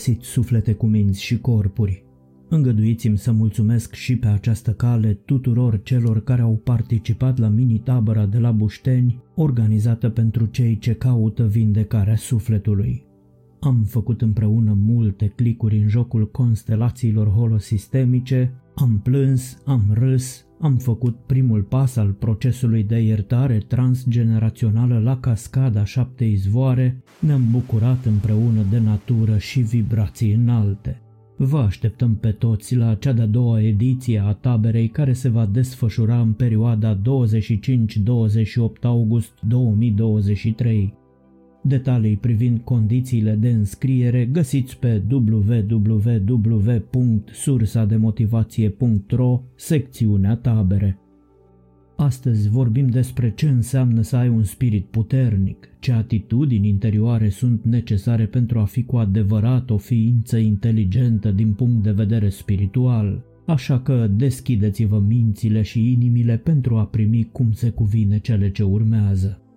Bun găsit suflete cu minți și corpuri! Îngăduiți-mi să mulțumesc și pe această cale tuturor celor care au participat la mini-tabăra de la Bușteni, organizată pentru cei ce caută vindecarea sufletului. Am făcut împreună multe clicuri în jocul constelațiilor holosistemice, am plâns, am râs, am făcut primul pas al procesului de iertare transgenerațională la cascada șapte izvoare, ne-am bucurat împreună de natură și vibrații înalte. Vă așteptăm pe toți la cea de-a doua ediție a taberei care se va desfășura în perioada 25-28 august 2023. Detalii privind condițiile de înscriere găsiți pe www.sursademotivație.ro, secțiunea tabere. Astăzi vorbim despre ce înseamnă să ai un spirit puternic, ce atitudini interioare sunt necesare pentru a fi cu adevărat o ființă inteligentă din punct de vedere spiritual, așa că deschideți-vă mințile și inimile pentru a primi cum se cuvine cele ce urmează.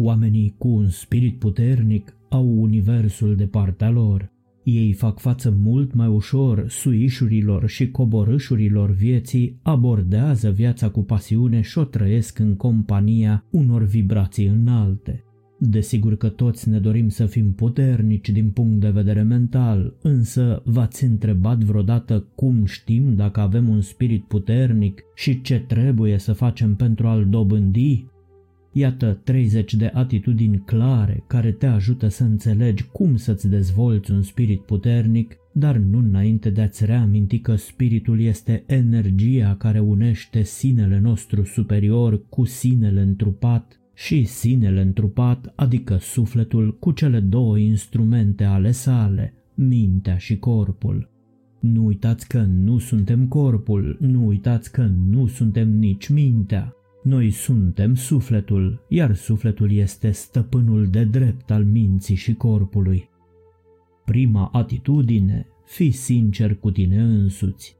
Oamenii cu un spirit puternic au universul de partea lor. Ei fac față mult mai ușor suișurilor și coborâșurilor vieții, abordează viața cu pasiune și o trăiesc în compania unor vibrații înalte. Desigur că toți ne dorim să fim puternici din punct de vedere mental, însă v-ați întrebat vreodată cum știm dacă avem un spirit puternic și ce trebuie să facem pentru a-l dobândi? Iată 30 de atitudini clare care te ajută să înțelegi cum să-ți dezvolți un spirit puternic, dar nu înainte de a-ți reaminti că spiritul este energia care unește sinele nostru superior cu sinele întrupat și sinele întrupat, adică sufletul, cu cele două instrumente ale sale, mintea și corpul. Nu uitați că nu suntem corpul, nu uitați că nu suntem nici mintea. Noi suntem sufletul, iar sufletul este stăpânul de drept al minții și corpului. Prima atitudine, fi sincer cu tine însuți.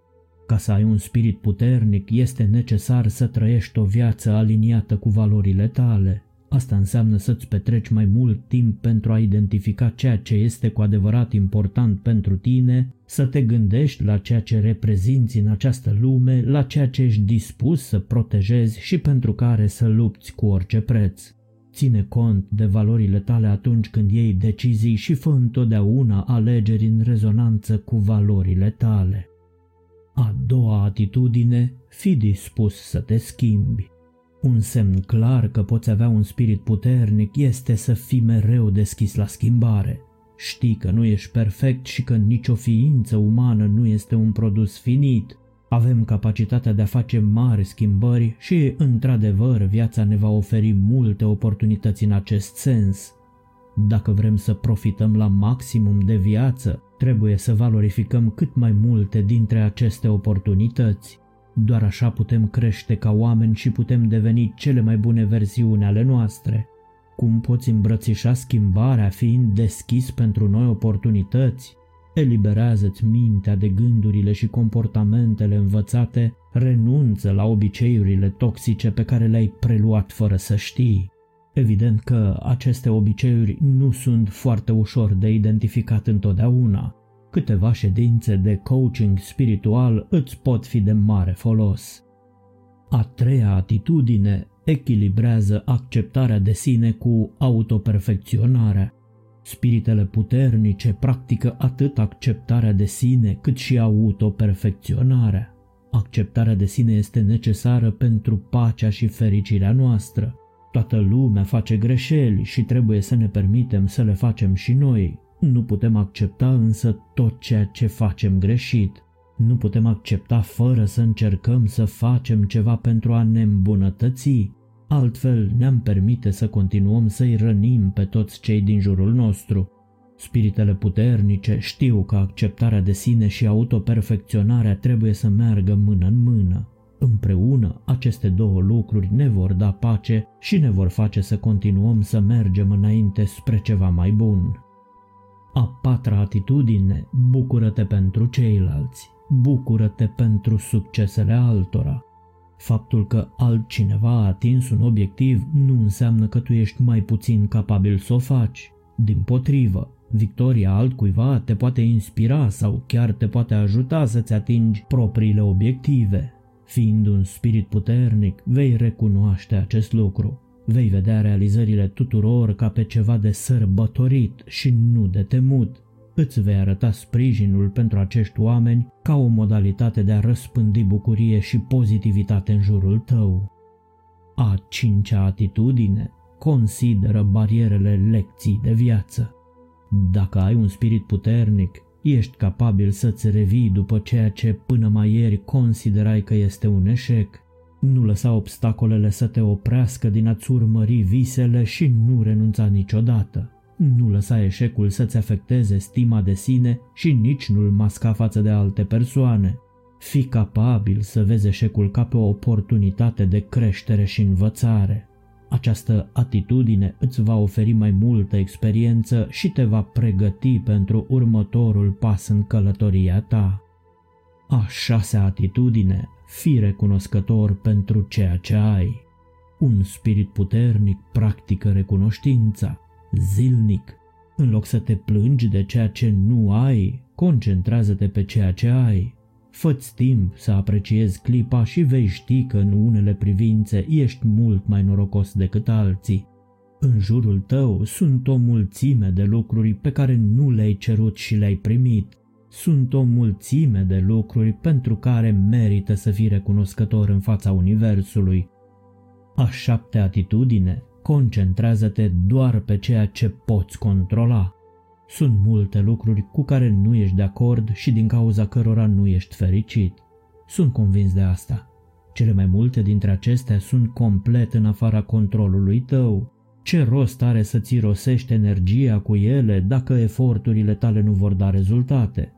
Ca să ai un spirit puternic, este necesar să trăiești o viață aliniată cu valorile tale. Asta înseamnă să-ți petreci mai mult timp pentru a identifica ceea ce este cu adevărat important pentru tine, să te gândești la ceea ce reprezinți în această lume, la ceea ce ești dispus să protejezi și pentru care să lupți cu orice preț. Ține cont de valorile tale atunci când iei decizii și fă întotdeauna alegeri în rezonanță cu valorile tale. A doua atitudine, fi dispus să te schimbi. Un semn clar că poți avea un spirit puternic este să fii mereu deschis la schimbare. Știi că nu ești perfect și că nicio ființă umană nu este un produs finit. Avem capacitatea de a face mari schimbări și, într-adevăr, viața ne va oferi multe oportunități în acest sens. Dacă vrem să profităm la maximum de viață, trebuie să valorificăm cât mai multe dintre aceste oportunități. Doar așa putem crește ca oameni și putem deveni cele mai bune versiuni ale noastre. Cum poți îmbrățișa schimbarea fiind deschis pentru noi oportunități? Eliberează-ți mintea de gândurile și comportamentele învățate, renunță la obiceiurile toxice pe care le-ai preluat fără să știi. Evident că aceste obiceiuri nu sunt foarte ușor de identificat întotdeauna, Câteva ședințe de coaching spiritual îți pot fi de mare folos. A treia atitudine echilibrează acceptarea de sine cu autoperfecționarea. Spiritele puternice practică atât acceptarea de sine cât și autoperfecționarea. Acceptarea de sine este necesară pentru pacea și fericirea noastră. Toată lumea face greșeli și trebuie să ne permitem să le facem și noi, nu putem accepta însă tot ceea ce facem greșit. Nu putem accepta fără să încercăm să facem ceva pentru a ne îmbunătăți. Altfel ne-am permite să continuăm să-i rănim pe toți cei din jurul nostru. Spiritele puternice știu că acceptarea de sine și autoperfecționarea trebuie să meargă mână în mână. Împreună, aceste două lucruri ne vor da pace și ne vor face să continuăm să mergem înainte spre ceva mai bun. A patra atitudine, bucură-te pentru ceilalți, bucură-te pentru succesele altora. Faptul că altcineva a atins un obiectiv nu înseamnă că tu ești mai puțin capabil să o faci. Din potrivă, victoria altcuiva te poate inspira sau chiar te poate ajuta să-ți atingi propriile obiective. Fiind un spirit puternic, vei recunoaște acest lucru. Vei vedea realizările tuturor ca pe ceva de sărbătorit și nu de temut. Îți vei arăta sprijinul pentru acești oameni ca o modalitate de a răspândi bucurie și pozitivitate în jurul tău. A cincea atitudine consideră barierele lecții de viață. Dacă ai un spirit puternic, ești capabil să-ți revii după ceea ce până mai ieri considerai că este un eșec. Nu lăsa obstacolele să te oprească din a-ți urmări visele și nu renunța niciodată. Nu lăsa eșecul să-ți afecteze stima de sine și nici nu-l masca față de alte persoane. Fii capabil să vezi eșecul ca pe o oportunitate de creștere și învățare. Această atitudine îți va oferi mai multă experiență și te va pregăti pentru următorul pas în călătoria ta. A șasea atitudine, fi recunoscător pentru ceea ce ai. Un spirit puternic practică recunoștința, zilnic. În loc să te plângi de ceea ce nu ai, concentrează-te pe ceea ce ai. Fă-ți timp să apreciezi clipa și vei ști că în unele privințe ești mult mai norocos decât alții. În jurul tău sunt o mulțime de lucruri pe care nu le-ai cerut și le-ai primit. Sunt o mulțime de lucruri pentru care merită să fii recunoscător în fața Universului. A șaptea atitudine, concentrează-te doar pe ceea ce poți controla. Sunt multe lucruri cu care nu ești de acord și din cauza cărora nu ești fericit. Sunt convins de asta. Cele mai multe dintre acestea sunt complet în afara controlului tău. Ce rost are să-ți rosești energia cu ele dacă eforturile tale nu vor da rezultate?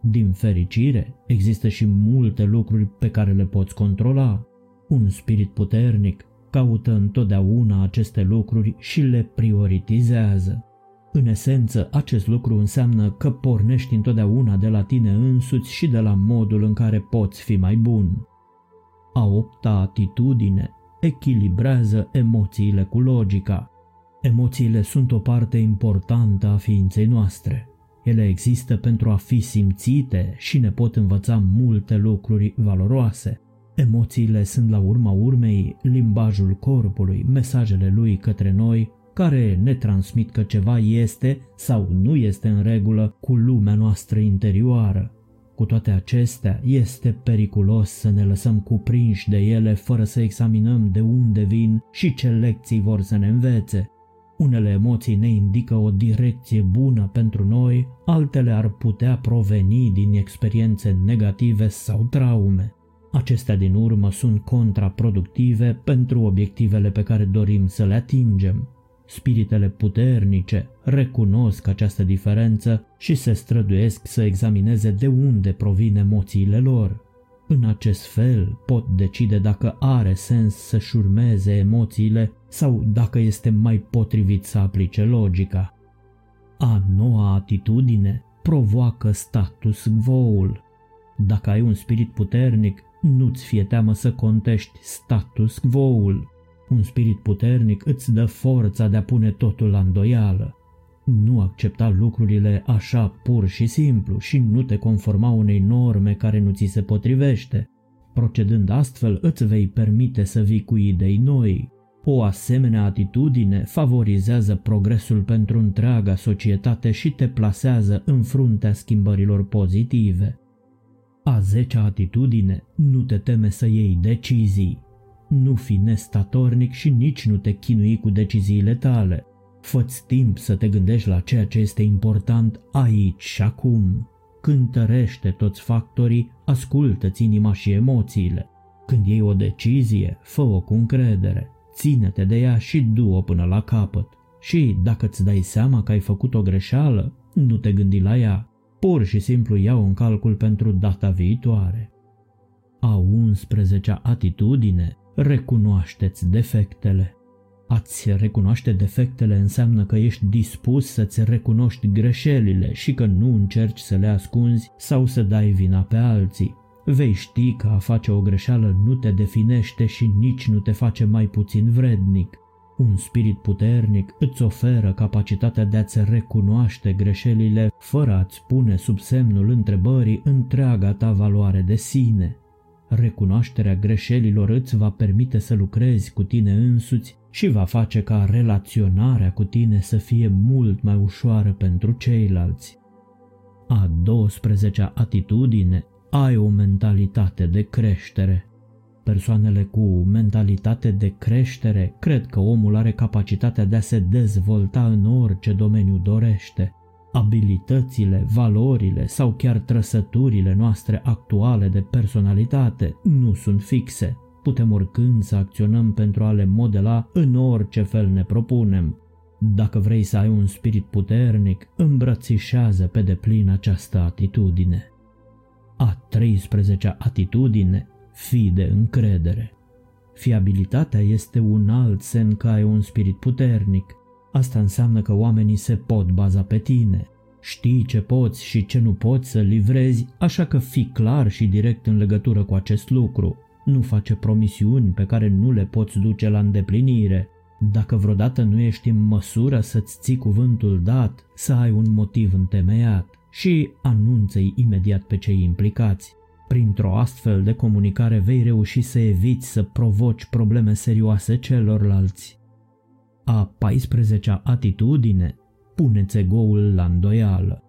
Din fericire, există și multe lucruri pe care le poți controla. Un spirit puternic caută întotdeauna aceste lucruri și le prioritizează. În esență, acest lucru înseamnă că pornești întotdeauna de la tine însuți și de la modul în care poți fi mai bun. A opta atitudine echilibrează emoțiile cu logica. Emoțiile sunt o parte importantă a ființei noastre. Ele există pentru a fi simțite și ne pot învăța multe lucruri valoroase. Emoțiile sunt la urma urmei limbajul corpului, mesajele lui către noi care ne transmit că ceva este sau nu este în regulă cu lumea noastră interioară. Cu toate acestea, este periculos să ne lăsăm cuprinși de ele fără să examinăm de unde vin și ce lecții vor să ne învețe. Unele emoții ne indică o direcție bună pentru noi, altele ar putea proveni din experiențe negative sau traume. Acestea din urmă sunt contraproductive pentru obiectivele pe care dorim să le atingem. Spiritele puternice recunosc această diferență și se străduiesc să examineze de unde provin emoțiile lor. În acest fel pot decide dacă are sens să-și urmeze emoțiile sau dacă este mai potrivit să aplice logica. A noua atitudine provoacă status quo-ul. Dacă ai un spirit puternic, nu-ți fie teamă să contești status quo-ul. Un spirit puternic îți dă forța de a pune totul la îndoială. Nu accepta lucrurile așa pur și simplu și nu te conforma unei norme care nu ți se potrivește. Procedând astfel, îți vei permite să vii cu idei noi. O asemenea atitudine favorizează progresul pentru întreaga societate și te plasează în fruntea schimbărilor pozitive. A zecea atitudine, nu te teme să iei decizii. Nu fi nestatornic și nici nu te chinui cu deciziile tale. Fă-ți timp să te gândești la ceea ce este important aici și acum. Cântărește toți factorii, ascultă-ți inima și emoțiile. Când iei o decizie, fă-o cu încredere, ține-te de ea și du-o până la capăt. Și dacă îți dai seama că ai făcut o greșeală, nu te gândi la ea, pur și simplu iau în calcul pentru data viitoare. A 11-a atitudine recunoașteți defectele. Ați recunoaște defectele înseamnă că ești dispus să-ți recunoști greșelile și că nu încerci să le ascunzi sau să dai vina pe alții. Vei ști că a face o greșeală nu te definește și nici nu te face mai puțin vrednic. Un spirit puternic îți oferă capacitatea de a-ți recunoaște greșelile fără a-ți pune sub semnul întrebării întreaga ta valoare de sine. Recunoașterea greșelilor îți va permite să lucrezi cu tine însuți și va face ca relaționarea cu tine să fie mult mai ușoară pentru ceilalți. A 12-a atitudine ai o mentalitate de creștere. Persoanele cu mentalitate de creștere cred că omul are capacitatea de a se dezvolta în orice domeniu dorește. Abilitățile, valorile sau chiar trăsăturile noastre actuale de personalitate nu sunt fixe. Putem oricând să acționăm pentru a le modela în orice fel ne propunem. Dacă vrei să ai un spirit puternic, îmbrățișează pe deplin această atitudine. A 13-a atitudine, fi de încredere. Fiabilitatea este un alt semn că ai un spirit puternic. Asta înseamnă că oamenii se pot baza pe tine. Știi ce poți și ce nu poți să livrezi, așa că fii clar și direct în legătură cu acest lucru. Nu face promisiuni pe care nu le poți duce la îndeplinire. Dacă vreodată nu ești în măsură să-ți ții cuvântul dat, să ai un motiv întemeiat și anunță-i imediat pe cei implicați. Printr-o astfel de comunicare vei reuși să eviți să provoci probleme serioase celorlalți. A 14-a atitudine, puneți țegoul la îndoială.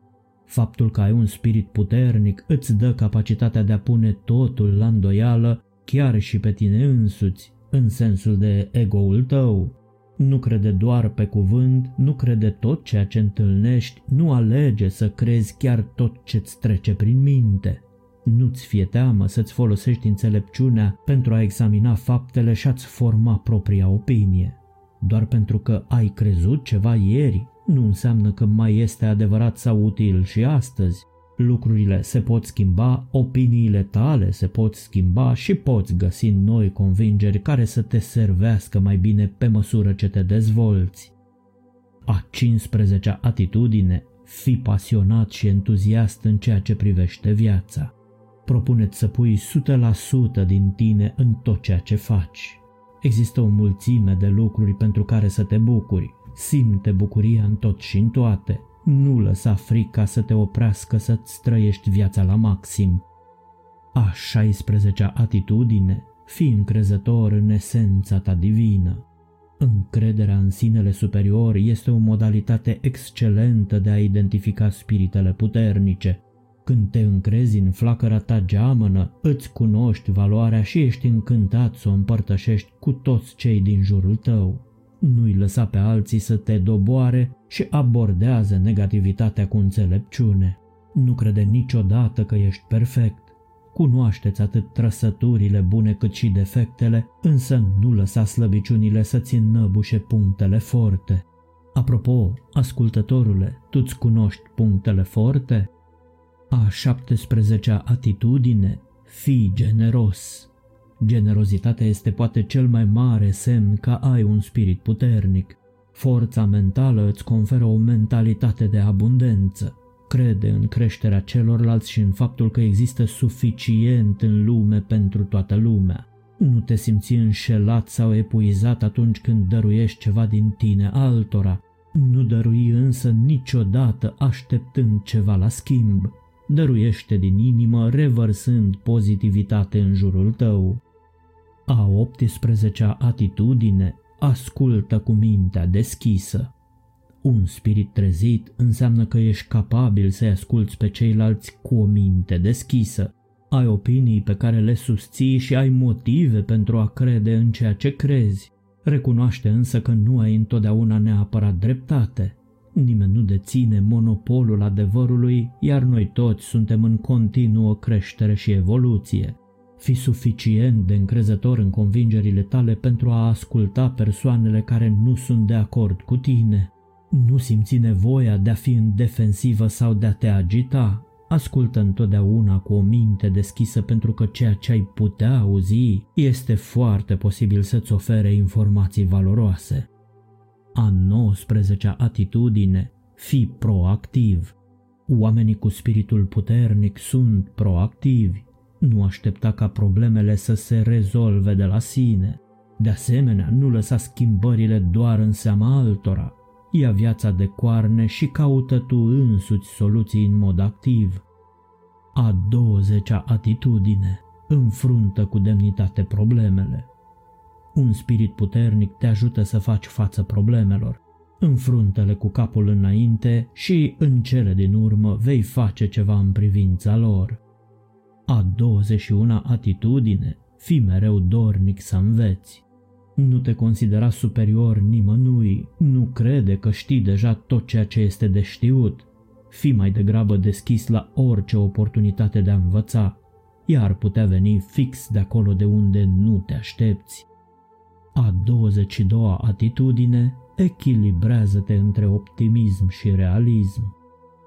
Faptul că ai un spirit puternic îți dă capacitatea de a pune totul la îndoială, chiar și pe tine însuți, în sensul de egoul tău. Nu crede doar pe cuvânt, nu crede tot ceea ce întâlnești, nu alege să crezi chiar tot ce-ți trece prin minte. Nu-ți fie teamă să-ți folosești înțelepciunea pentru a examina faptele și a-ți forma propria opinie. Doar pentru că ai crezut ceva ieri, nu înseamnă că mai este adevărat sau util și astăzi. Lucrurile se pot schimba, opiniile tale se pot schimba și poți găsi noi convingeri care să te servească mai bine pe măsură ce te dezvolți. A 15-a atitudine, fi pasionat și entuziast în ceea ce privește viața. Propuneți să pui 100% din tine în tot ceea ce faci. Există o mulțime de lucruri pentru care să te bucuri. Simte bucuria în tot și în toate. Nu lăsa frica să te oprească să-ți trăiești viața la maxim. A 16-a atitudine, fi încrezător în esența ta divină. Încrederea în sinele superior este o modalitate excelentă de a identifica spiritele puternice. Când te încrezi în flacăra ta geamănă, îți cunoști valoarea și ești încântat să o împărtășești cu toți cei din jurul tău. Nu-i lăsa pe alții să te doboare și abordează negativitatea cu înțelepciune. Nu crede niciodată că ești perfect. Cunoașteți atât trăsăturile bune cât și defectele, însă nu lăsa slăbiciunile să-ți înnăbușe punctele forte. Apropo, ascultătorule, tu-ți cunoști punctele forte? A 17-a atitudine, fii generos. Generozitatea este poate cel mai mare semn că ai un spirit puternic. Forța mentală îți conferă o mentalitate de abundență. Crede în creșterea celorlalți și în faptul că există suficient în lume pentru toată lumea. Nu te simți înșelat sau epuizat atunci când dăruiești ceva din tine altora. Nu dărui însă niciodată așteptând ceva la schimb. Dăruiește din inimă revărsând pozitivitate în jurul tău. A 18-a atitudine ascultă cu mintea deschisă. Un spirit trezit înseamnă că ești capabil să-i asculți pe ceilalți cu o minte deschisă. Ai opinii pe care le susții și ai motive pentru a crede în ceea ce crezi. Recunoaște însă că nu ai întotdeauna neapărat dreptate. Nimeni nu deține monopolul adevărului, iar noi toți suntem în continuă creștere și evoluție. Fi suficient de încrezător în convingerile tale pentru a asculta persoanele care nu sunt de acord cu tine. Nu simți nevoia de a fi în defensivă sau de a te agita. Ascultă întotdeauna cu o minte deschisă pentru că ceea ce ai putea auzi este foarte posibil să-ți ofere informații valoroase. A 19-a atitudine, fi proactiv. Oamenii cu spiritul puternic sunt proactivi. Nu aștepta ca problemele să se rezolve de la sine. De asemenea, nu lăsa schimbările doar în seama altora. Ia viața de coarne și caută tu însuți soluții în mod activ. A 20-a atitudine înfruntă cu demnitate problemele. Un spirit puternic te ajută să faci față problemelor. Înfruntă-le cu capul înainte și, în cele din urmă, vei face ceva în privința lor. A 21-a atitudine, fi mereu dornic să înveți. Nu te considera superior nimănui, nu crede că știi deja tot ceea ce este de știut. Fi mai degrabă deschis la orice oportunitate de a învăța, iar putea veni fix de acolo de unde nu te aștepți. A 22-a atitudine, echilibrează-te între optimism și realism.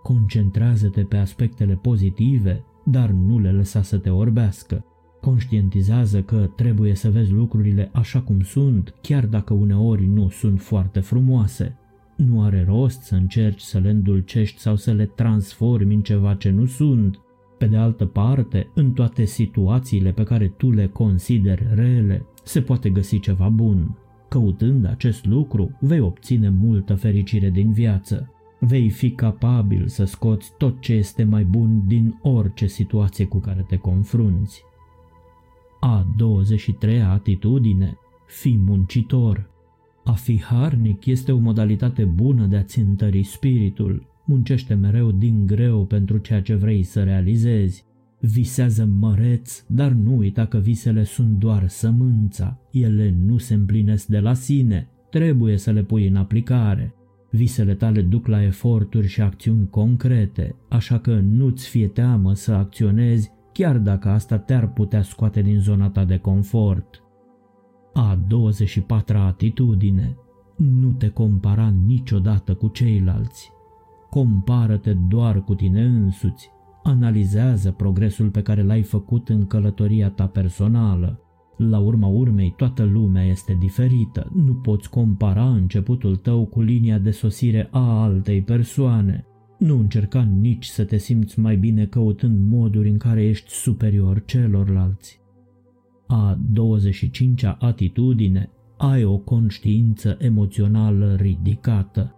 Concentrează-te pe aspectele pozitive, dar nu le lăsa să te orbească. Conștientizează că trebuie să vezi lucrurile așa cum sunt, chiar dacă uneori nu sunt foarte frumoase. Nu are rost să încerci să le îndulcești sau să le transformi în ceva ce nu sunt. Pe de altă parte, în toate situațiile pe care tu le consideri rele, se poate găsi ceva bun. Căutând acest lucru, vei obține multă fericire din viață. Vei fi capabil să scoți tot ce este mai bun din orice situație cu care te confrunți. A 23-a atitudine, fi muncitor. A fi harnic este o modalitate bună de a-ți întări spiritul. Muncește mereu din greu pentru ceea ce vrei să realizezi. Visează măreț, dar nu uita că visele sunt doar sămânța. Ele nu se împlinesc de la sine, trebuie să le pui în aplicare. Visele tale duc la eforturi și acțiuni concrete, așa că nu-ți fie teamă să acționezi chiar dacă asta te-ar putea scoate din zona ta de confort. A 24-a atitudine. Nu te compara niciodată cu ceilalți. Compară-te doar cu tine însuți. Analizează progresul pe care l-ai făcut în călătoria ta personală. La urma urmei, toată lumea este diferită. Nu poți compara începutul tău cu linia de sosire a altei persoane. Nu încerca nici să te simți mai bine căutând moduri în care ești superior celorlalți. A 25-a atitudine, ai o conștiință emoțională ridicată.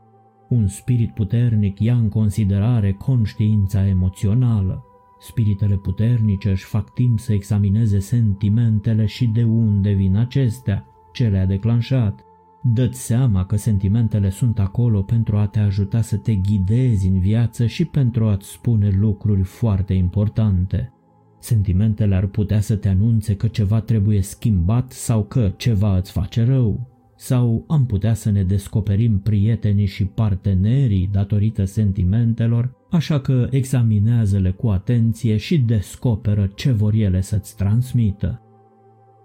Un spirit puternic ia în considerare conștiința emoțională. Spiritele puternice își fac timp să examineze sentimentele și de unde vin acestea, ce le-a declanșat. Dă-ți seama că sentimentele sunt acolo pentru a te ajuta să te ghidezi în viață și pentru a-ți spune lucruri foarte importante. Sentimentele ar putea să te anunțe că ceva trebuie schimbat sau că ceva îți face rău. Sau am putea să ne descoperim prietenii și partenerii datorită sentimentelor, așa că examinează-le cu atenție și descoperă ce vor ele să-ți transmită.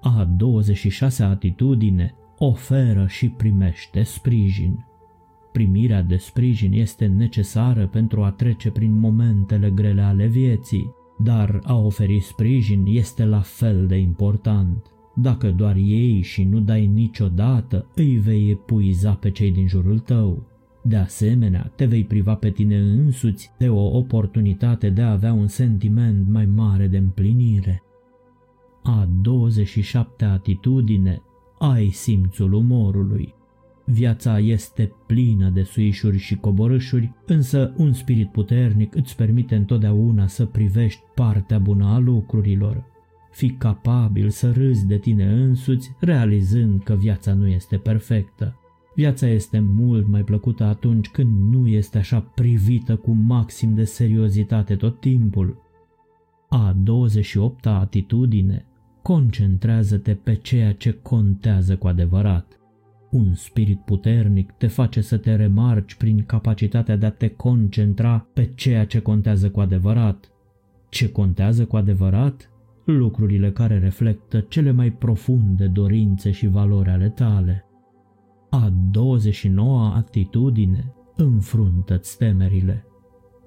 A 26 atitudine oferă și primește sprijin. Primirea de sprijin este necesară pentru a trece prin momentele grele ale vieții, dar a oferi sprijin este la fel de important. Dacă doar ei și nu dai niciodată, îi vei epuiza pe cei din jurul tău. De asemenea, te vei priva pe tine însuți de o oportunitate de a avea un sentiment mai mare de împlinire. A 27 atitudine ai simțul umorului. Viața este plină de suișuri și coborâșuri, însă un spirit puternic îți permite întotdeauna să privești partea bună a lucrurilor. Fi capabil să râzi de tine însuți, realizând că viața nu este perfectă. Viața este mult mai plăcută atunci când nu este așa privită cu maxim de seriozitate tot timpul. A 28-a atitudine Concentrează-te pe ceea ce contează cu adevărat. Un spirit puternic te face să te remarci prin capacitatea de a te concentra pe ceea ce contează cu adevărat. Ce contează cu adevărat? Lucrurile care reflectă cele mai profunde dorințe și valori ale tale. A 29-a atitudine înfruntă-ți temerile.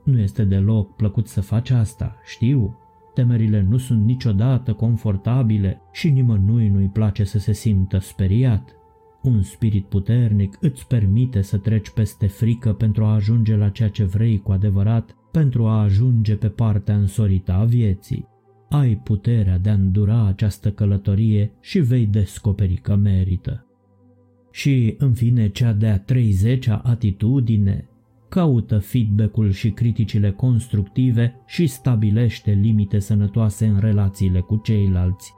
Nu este deloc plăcut să faci asta, știu, Temerile nu sunt niciodată confortabile și nimănui nu-i place să se simtă speriat. Un spirit puternic îți permite să treci peste frică pentru a ajunge la ceea ce vrei cu adevărat, pentru a ajunge pe partea însorită a vieții. ai puterea de a îndura această călătorie și vei descoperi că merită. Și, în fine, cea de-a 30-a atitudine caută feedback-ul și criticile constructive și stabilește limite sănătoase în relațiile cu ceilalți.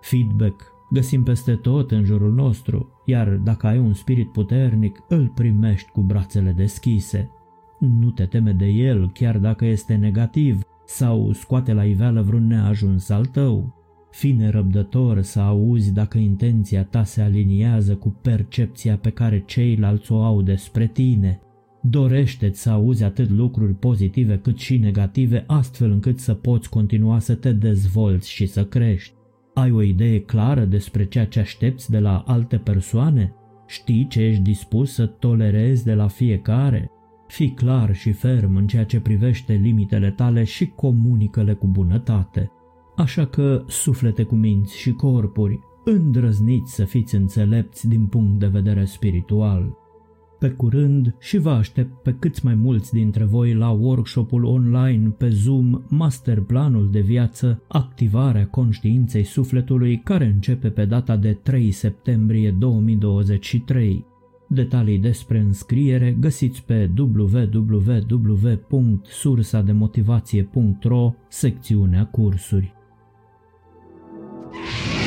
Feedback găsim peste tot în jurul nostru, iar dacă ai un spirit puternic, îl primești cu brațele deschise. Nu te teme de el, chiar dacă este negativ, sau scoate la iveală vreun neajuns al tău. Fii nerăbdător să auzi dacă intenția ta se aliniază cu percepția pe care ceilalți o au despre tine. dorește să auzi atât lucruri pozitive cât și negative, astfel încât să poți continua să te dezvolți și să crești. Ai o idee clară despre ceea ce aștepți de la alte persoane? Știi ce ești dispus să tolerezi de la fiecare? Fii clar și ferm în ceea ce privește limitele tale și comunică-le cu bunătate. Așa că suflete cu minți și corpuri, îndrăzniți să fiți înțelepți din punct de vedere spiritual. Pe curând și vă aștept pe câți mai mulți dintre voi la workshopul online pe Zoom Masterplanul de viață, activarea conștiinței sufletului care începe pe data de 3 septembrie 2023. Detalii despre înscriere găsiți pe www.sursademotivație.ro, secțiunea cursuri. Yeah.